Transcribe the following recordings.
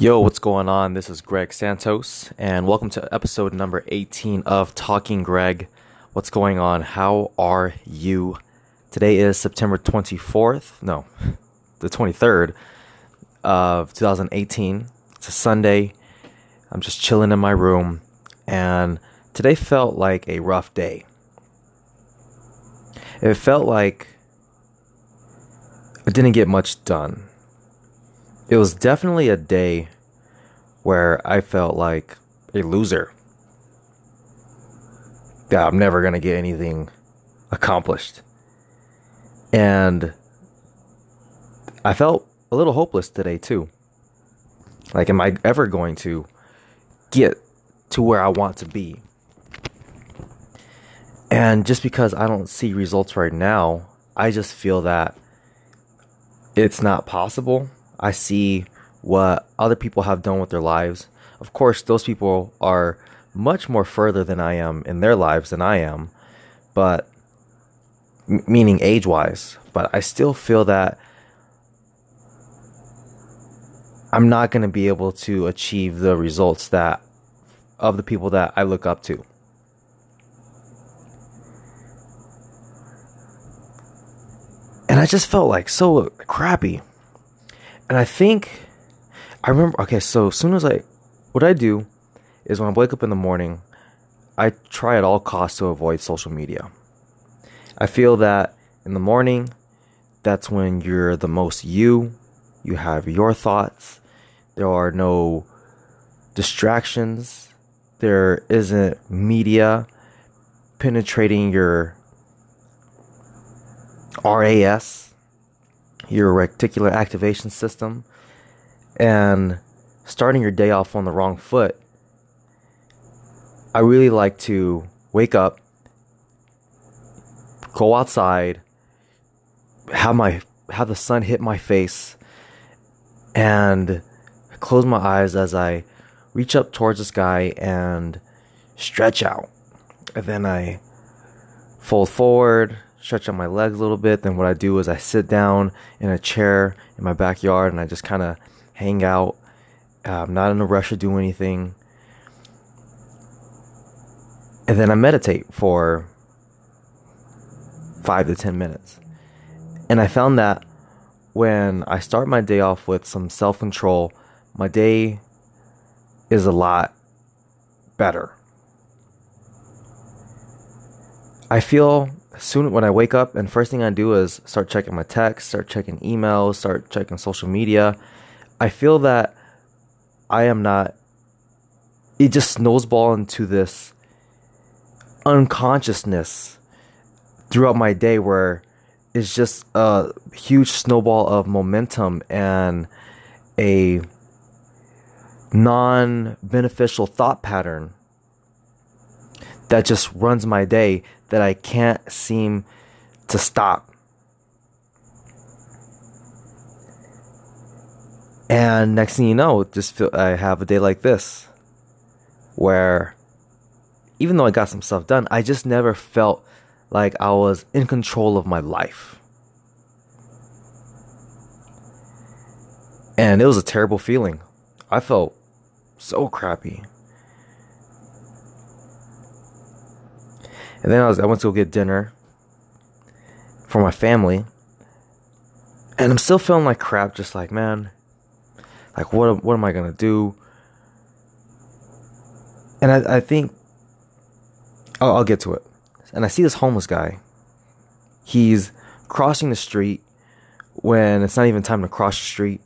Yo, what's going on? This is Greg Santos, and welcome to episode number 18 of Talking Greg. What's going on? How are you? Today is September 24th, no, the 23rd of 2018. It's a Sunday. I'm just chilling in my room, and today felt like a rough day. It felt like I didn't get much done it was definitely a day where I felt like a loser. Yeah, I'm never going to get anything accomplished. And I felt a little hopeless today, too. Like, am I ever going to get to where I want to be? And just because I don't see results right now, I just feel that it's not possible I see what other people have done with their lives. Of course, those people are much more further than I am in their lives than I am, but m- meaning age wise. But I still feel that I'm not going to be able to achieve the results that of the people that I look up to. And I just felt like so crappy and I think I remember. Okay, so as soon as I, what I do is when I wake up in the morning, I try at all costs to avoid social media. I feel that in the morning, that's when you're the most you. You have your thoughts. There are no distractions. There isn't media penetrating your RAS your reticular activation system, and starting your day off on the wrong foot, I really like to wake up, go outside, have my have the sun hit my face, and close my eyes as I reach up towards the sky and stretch out. And then I fold forward, stretch out my legs a little bit. Then what I do is I sit down in a chair in my backyard and I just kind of hang out. I'm not in a rush to do anything. And then I meditate for five to 10 minutes. And I found that when I start my day off with some self control, my day is a lot better. I feel soon when I wake up and first thing I do is start checking my text, start checking emails, start checking social media. I feel that I am not it just snowball into this unconsciousness throughout my day where it's just a huge snowball of momentum and a non beneficial thought pattern that just runs my day that I can't seem to stop. And next thing you know, just feel I have a day like this where even though I got some stuff done, I just never felt like I was in control of my life. And it was a terrible feeling. I felt so crappy. And then I was I went to go get dinner for my family. And I'm still feeling like crap, just like, man, like what what am I gonna do? And I, I think I'll, I'll get to it. And I see this homeless guy. He's crossing the street when it's not even time to cross the street.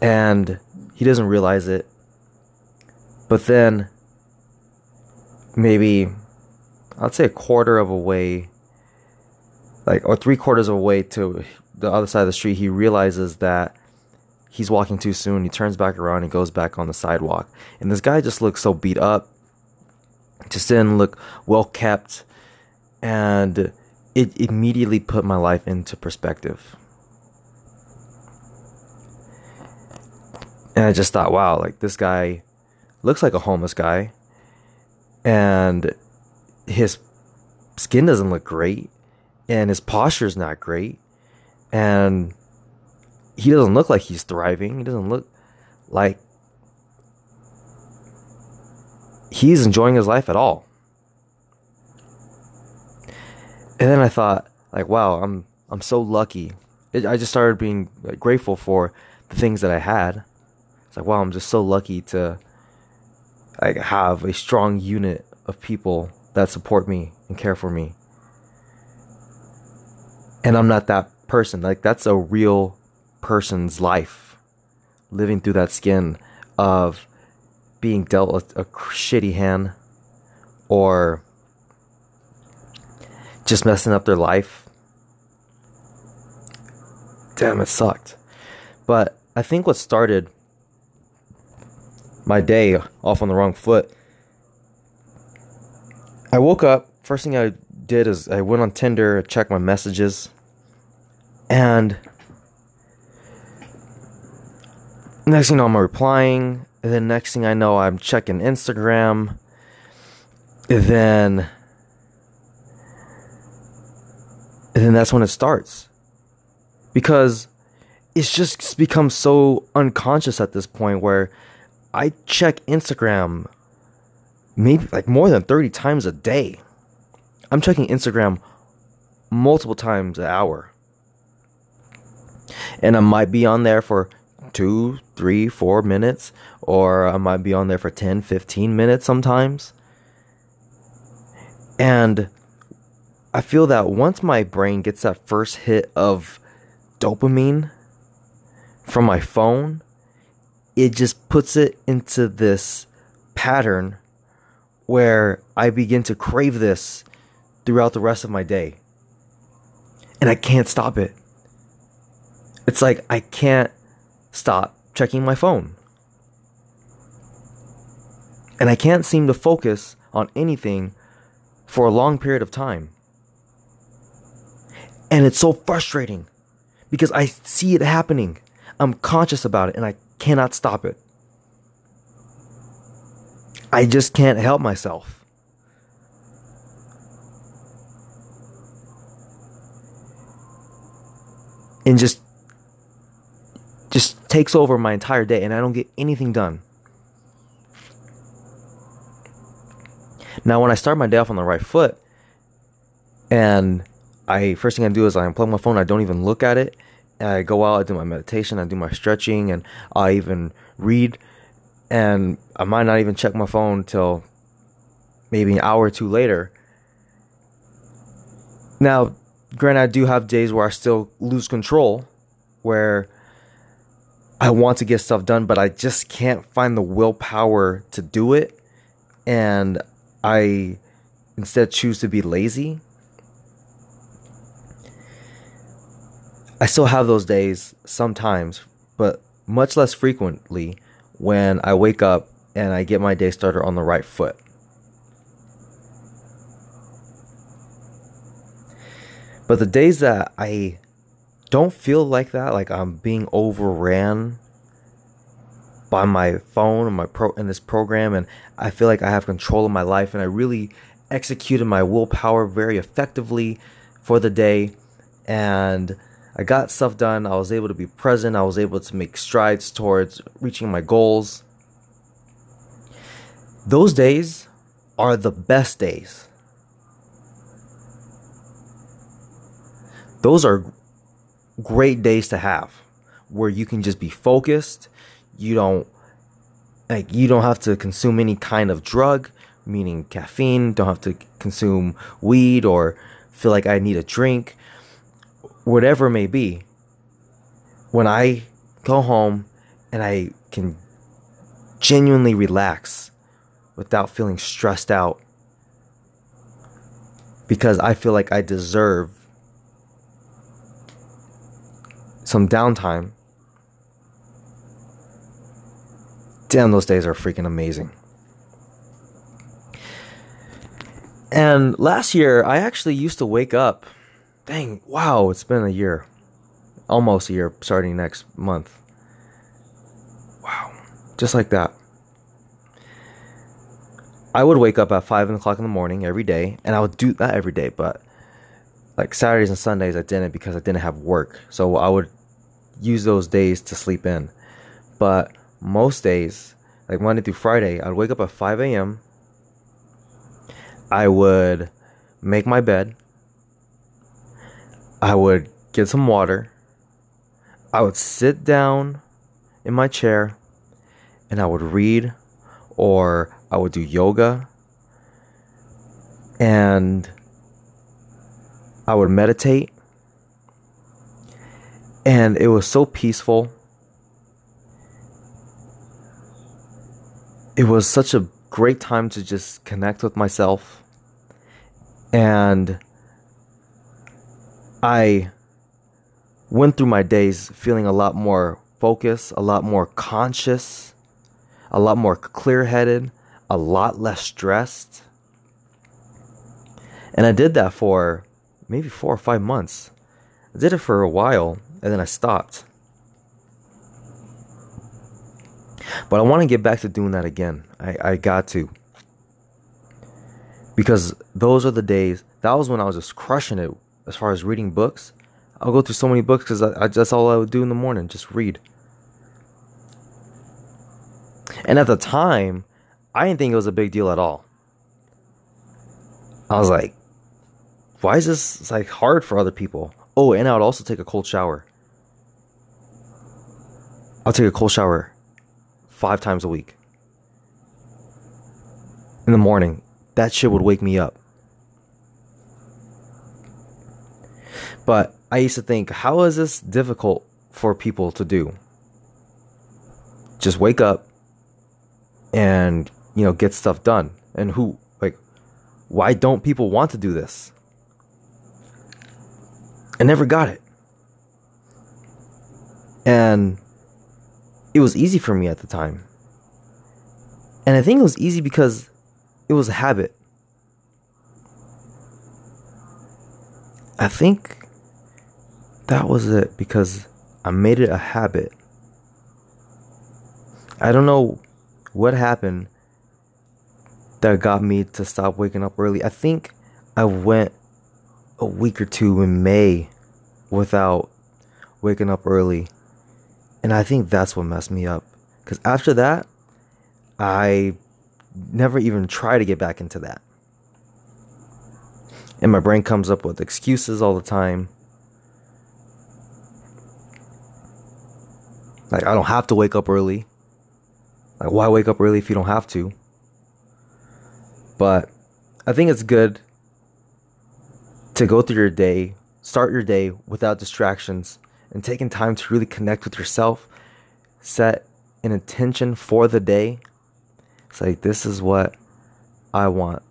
And he doesn't realize it. But then maybe I'd say a quarter of a way, like, or three quarters of a way to the other side of the street, he realizes that he's walking too soon. He turns back around and goes back on the sidewalk. And this guy just looks so beat up, just didn't look well kept. And it immediately put my life into perspective. And I just thought, wow, like this guy looks like a homeless guy. And his skin doesn't look great and his posture is not great and he doesn't look like he's thriving he doesn't look like he's enjoying his life at all. And then I thought, like, wow, I'm I'm so lucky. It, I just started being grateful for the things that I had. It's like, wow, I'm just so lucky to like have a strong unit of people that support me and care for me. And I'm not that person. Like that's a real person's life living through that skin of being dealt a, a shitty hand or just messing up their life. Damn, it sucked. But I think what started my day off on the wrong foot. I woke up, first thing I did is I went on Tinder, checked my messages, and next thing you know, I'm replying. And then next thing I know, I'm checking Instagram. And then, and then that's when it starts. Because it's just become so unconscious at this point where I check Instagram maybe like more than 30 times a day. I'm checking Instagram multiple times an hour. And I might be on there for two, three, four minutes, or I might be on there for 10, 15 minutes sometimes. And I feel that once my brain gets that first hit of dopamine from my phone, it just puts it into this pattern where I begin to crave this throughout the rest of my day. And I can't stop it. It's like I can't stop checking my phone. And I can't seem to focus on anything for a long period of time. And it's so frustrating because I see it happening. I'm conscious about it and I cannot stop it. I just can't help myself. And just just takes over my entire day and I don't get anything done. Now when I start my day off on the right foot and I first thing I do is I unplug my phone, I don't even look at it. I go out, I do my meditation, I do my stretching and I even read and I might not even check my phone till maybe an hour or two later. Now, granted, I do have days where I still lose control, where I want to get stuff done, but I just can't find the willpower to do it. And I instead choose to be lazy. I still have those days sometimes, but much less frequently when I wake up and I get my day started on the right foot. But the days that I don't feel like that, like I'm being overran by my phone and my pro in this program, and I feel like I have control of my life, and I really executed my willpower very effectively for the day, and I got stuff done. I was able to be present. I was able to make strides towards reaching my goals. Those days are the best days. Those are great days to have where you can just be focused. You don't like you don't have to consume any kind of drug, meaning caffeine, don't have to consume weed or feel like I need a drink whatever it may be, when I go home and I can genuinely relax without feeling stressed out because I feel like I deserve some downtime. Damn, those days are freaking amazing. And last year, I actually used to wake up Dang, wow, it's been a year. Almost a year starting next month. Wow. Just like that. I would wake up at 5 o'clock in the morning every day, and I would do that every day, but like Saturdays and Sundays, I didn't because I didn't have work. So I would use those days to sleep in. But most days, like Monday through Friday, I'd wake up at 5 a.m. I would make my bed. I would get some water. I would sit down in my chair and I would read or I would do yoga and I would meditate. And it was so peaceful. It was such a great time to just connect with myself. And I went through my days feeling a lot more focused, a lot more conscious, a lot more clear headed, a lot less stressed. And I did that for maybe four or five months. I did it for a while and then I stopped. But I want to get back to doing that again. I, I got to. Because those are the days, that was when I was just crushing it as far as reading books. I'll go through so many books because that's all I would do in the morning, just read. And at the time, I didn't think it was a big deal at all. I was like, why is this like hard for other people? Oh, and I would also take a cold shower. I'll take a cold shower five times a week. In the morning. That shit would wake me up. But I used to think, how is this difficult for people to do? Just wake up and, you know, get stuff done. And who, like, why don't people want to do this? I never got it. And it was easy for me at the time. And I think it was easy because it was a habit. I think that was it because I made it a habit. I don't know what happened that got me to stop waking up early. I think I went a week or two in May without waking up early. And I think that's what messed me up. Because after that, I never even try to get back into that. And my brain comes up with excuses all the time. Like, I don't have to wake up early. Like, why wake up early if you don't have to? But I think it's good to go through your day, start your day without distractions, and taking time to really connect with yourself, set an intention for the day. It's like, this is what I want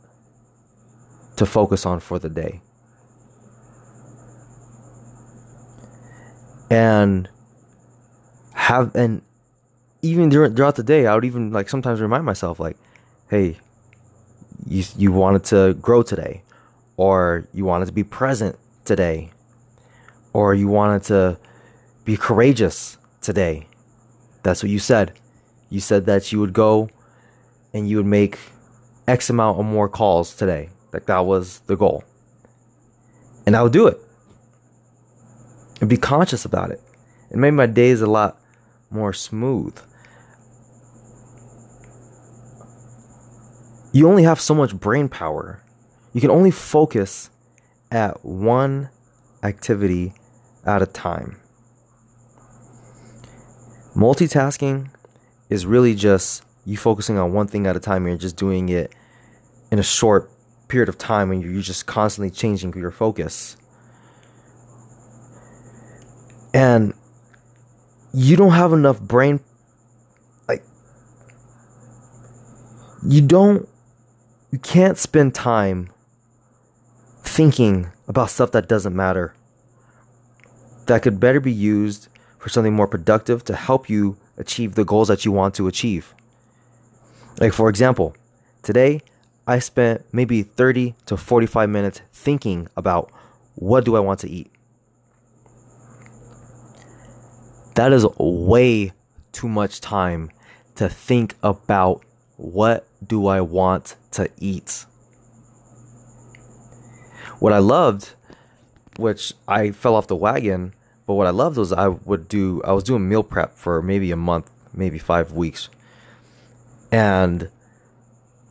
to focus on for the day. And have, and even during, throughout the day, I would even like sometimes remind myself, like, hey, you, you wanted to grow today, or you wanted to be present today, or you wanted to be courageous today. That's what you said. You said that you would go and you would make X amount of more calls today. Like that was the goal. And I would do it. And be conscious about it. It made my days a lot more smooth. You only have so much brain power. You can only focus at one activity at a time. Multitasking is really just you focusing on one thing at a time and you're just doing it in a short period of time and you're just constantly changing your focus. And you don't have enough brain like you don't you can't spend time thinking about stuff that doesn't matter that could better be used for something more productive to help you achieve the goals that you want to achieve. Like, for example, today I spent maybe 30 to 45 minutes thinking about what do I want to eat. That is way too much time to think about what do I want to eat. What I loved, which I fell off the wagon, but what I loved was I would do I was doing meal prep for maybe a month maybe five weeks. And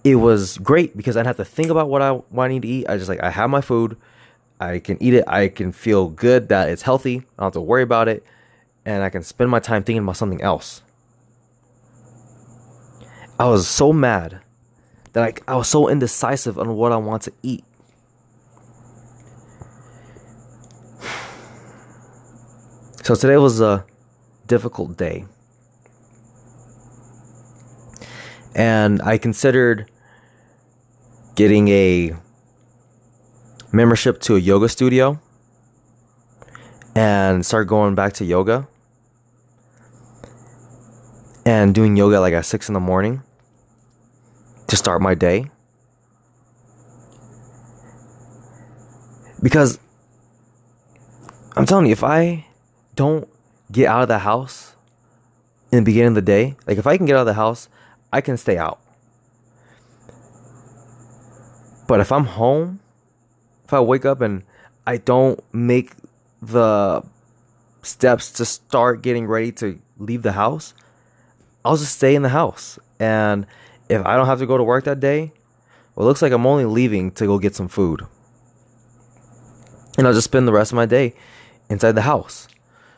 it was great because I didn't have to think about what I, what I need to eat. I just like, I have my food. I can eat it. I can feel good that it's healthy. I don't have to worry about it. And I can spend my time thinking about something else. I was so mad that I, I was so indecisive on what I want to eat. So today was a difficult day. And I considered getting a membership to a yoga studio and start going back to yoga and doing yoga like at six in the morning to start my day. Because I'm telling you, if I don't get out of the house in the beginning of the day, like if I can get out of the house, I can stay out. But if I'm home, if I wake up and I don't make the steps to start getting ready to leave the house, I'll just stay in the house. And if I don't have to go to work that day, well, it looks like I'm only leaving to go get some food. And I'll just spend the rest of my day inside the house.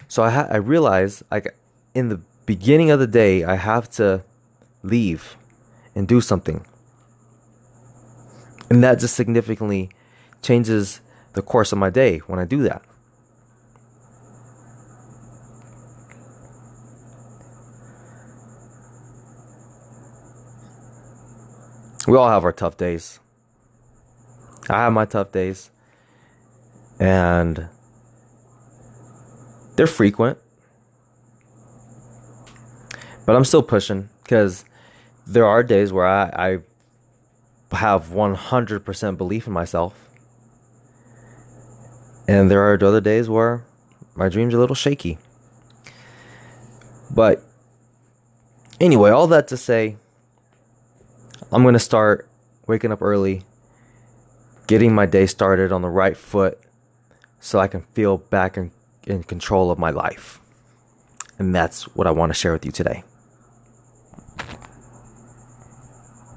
So I ha- I realize like in the beginning of the day I have to leave and do something. And that just significantly changes the course of my day when I do that. We all have our tough days. I have my tough days. And they're frequent. But I'm still pushing because there are days where I, I have 100% belief in myself. And there are other days where my dreams are a little shaky. But anyway, all that to say, I'm going to start waking up early, getting my day started on the right foot so I can feel back in, in control of my life. And that's what I want to share with you today.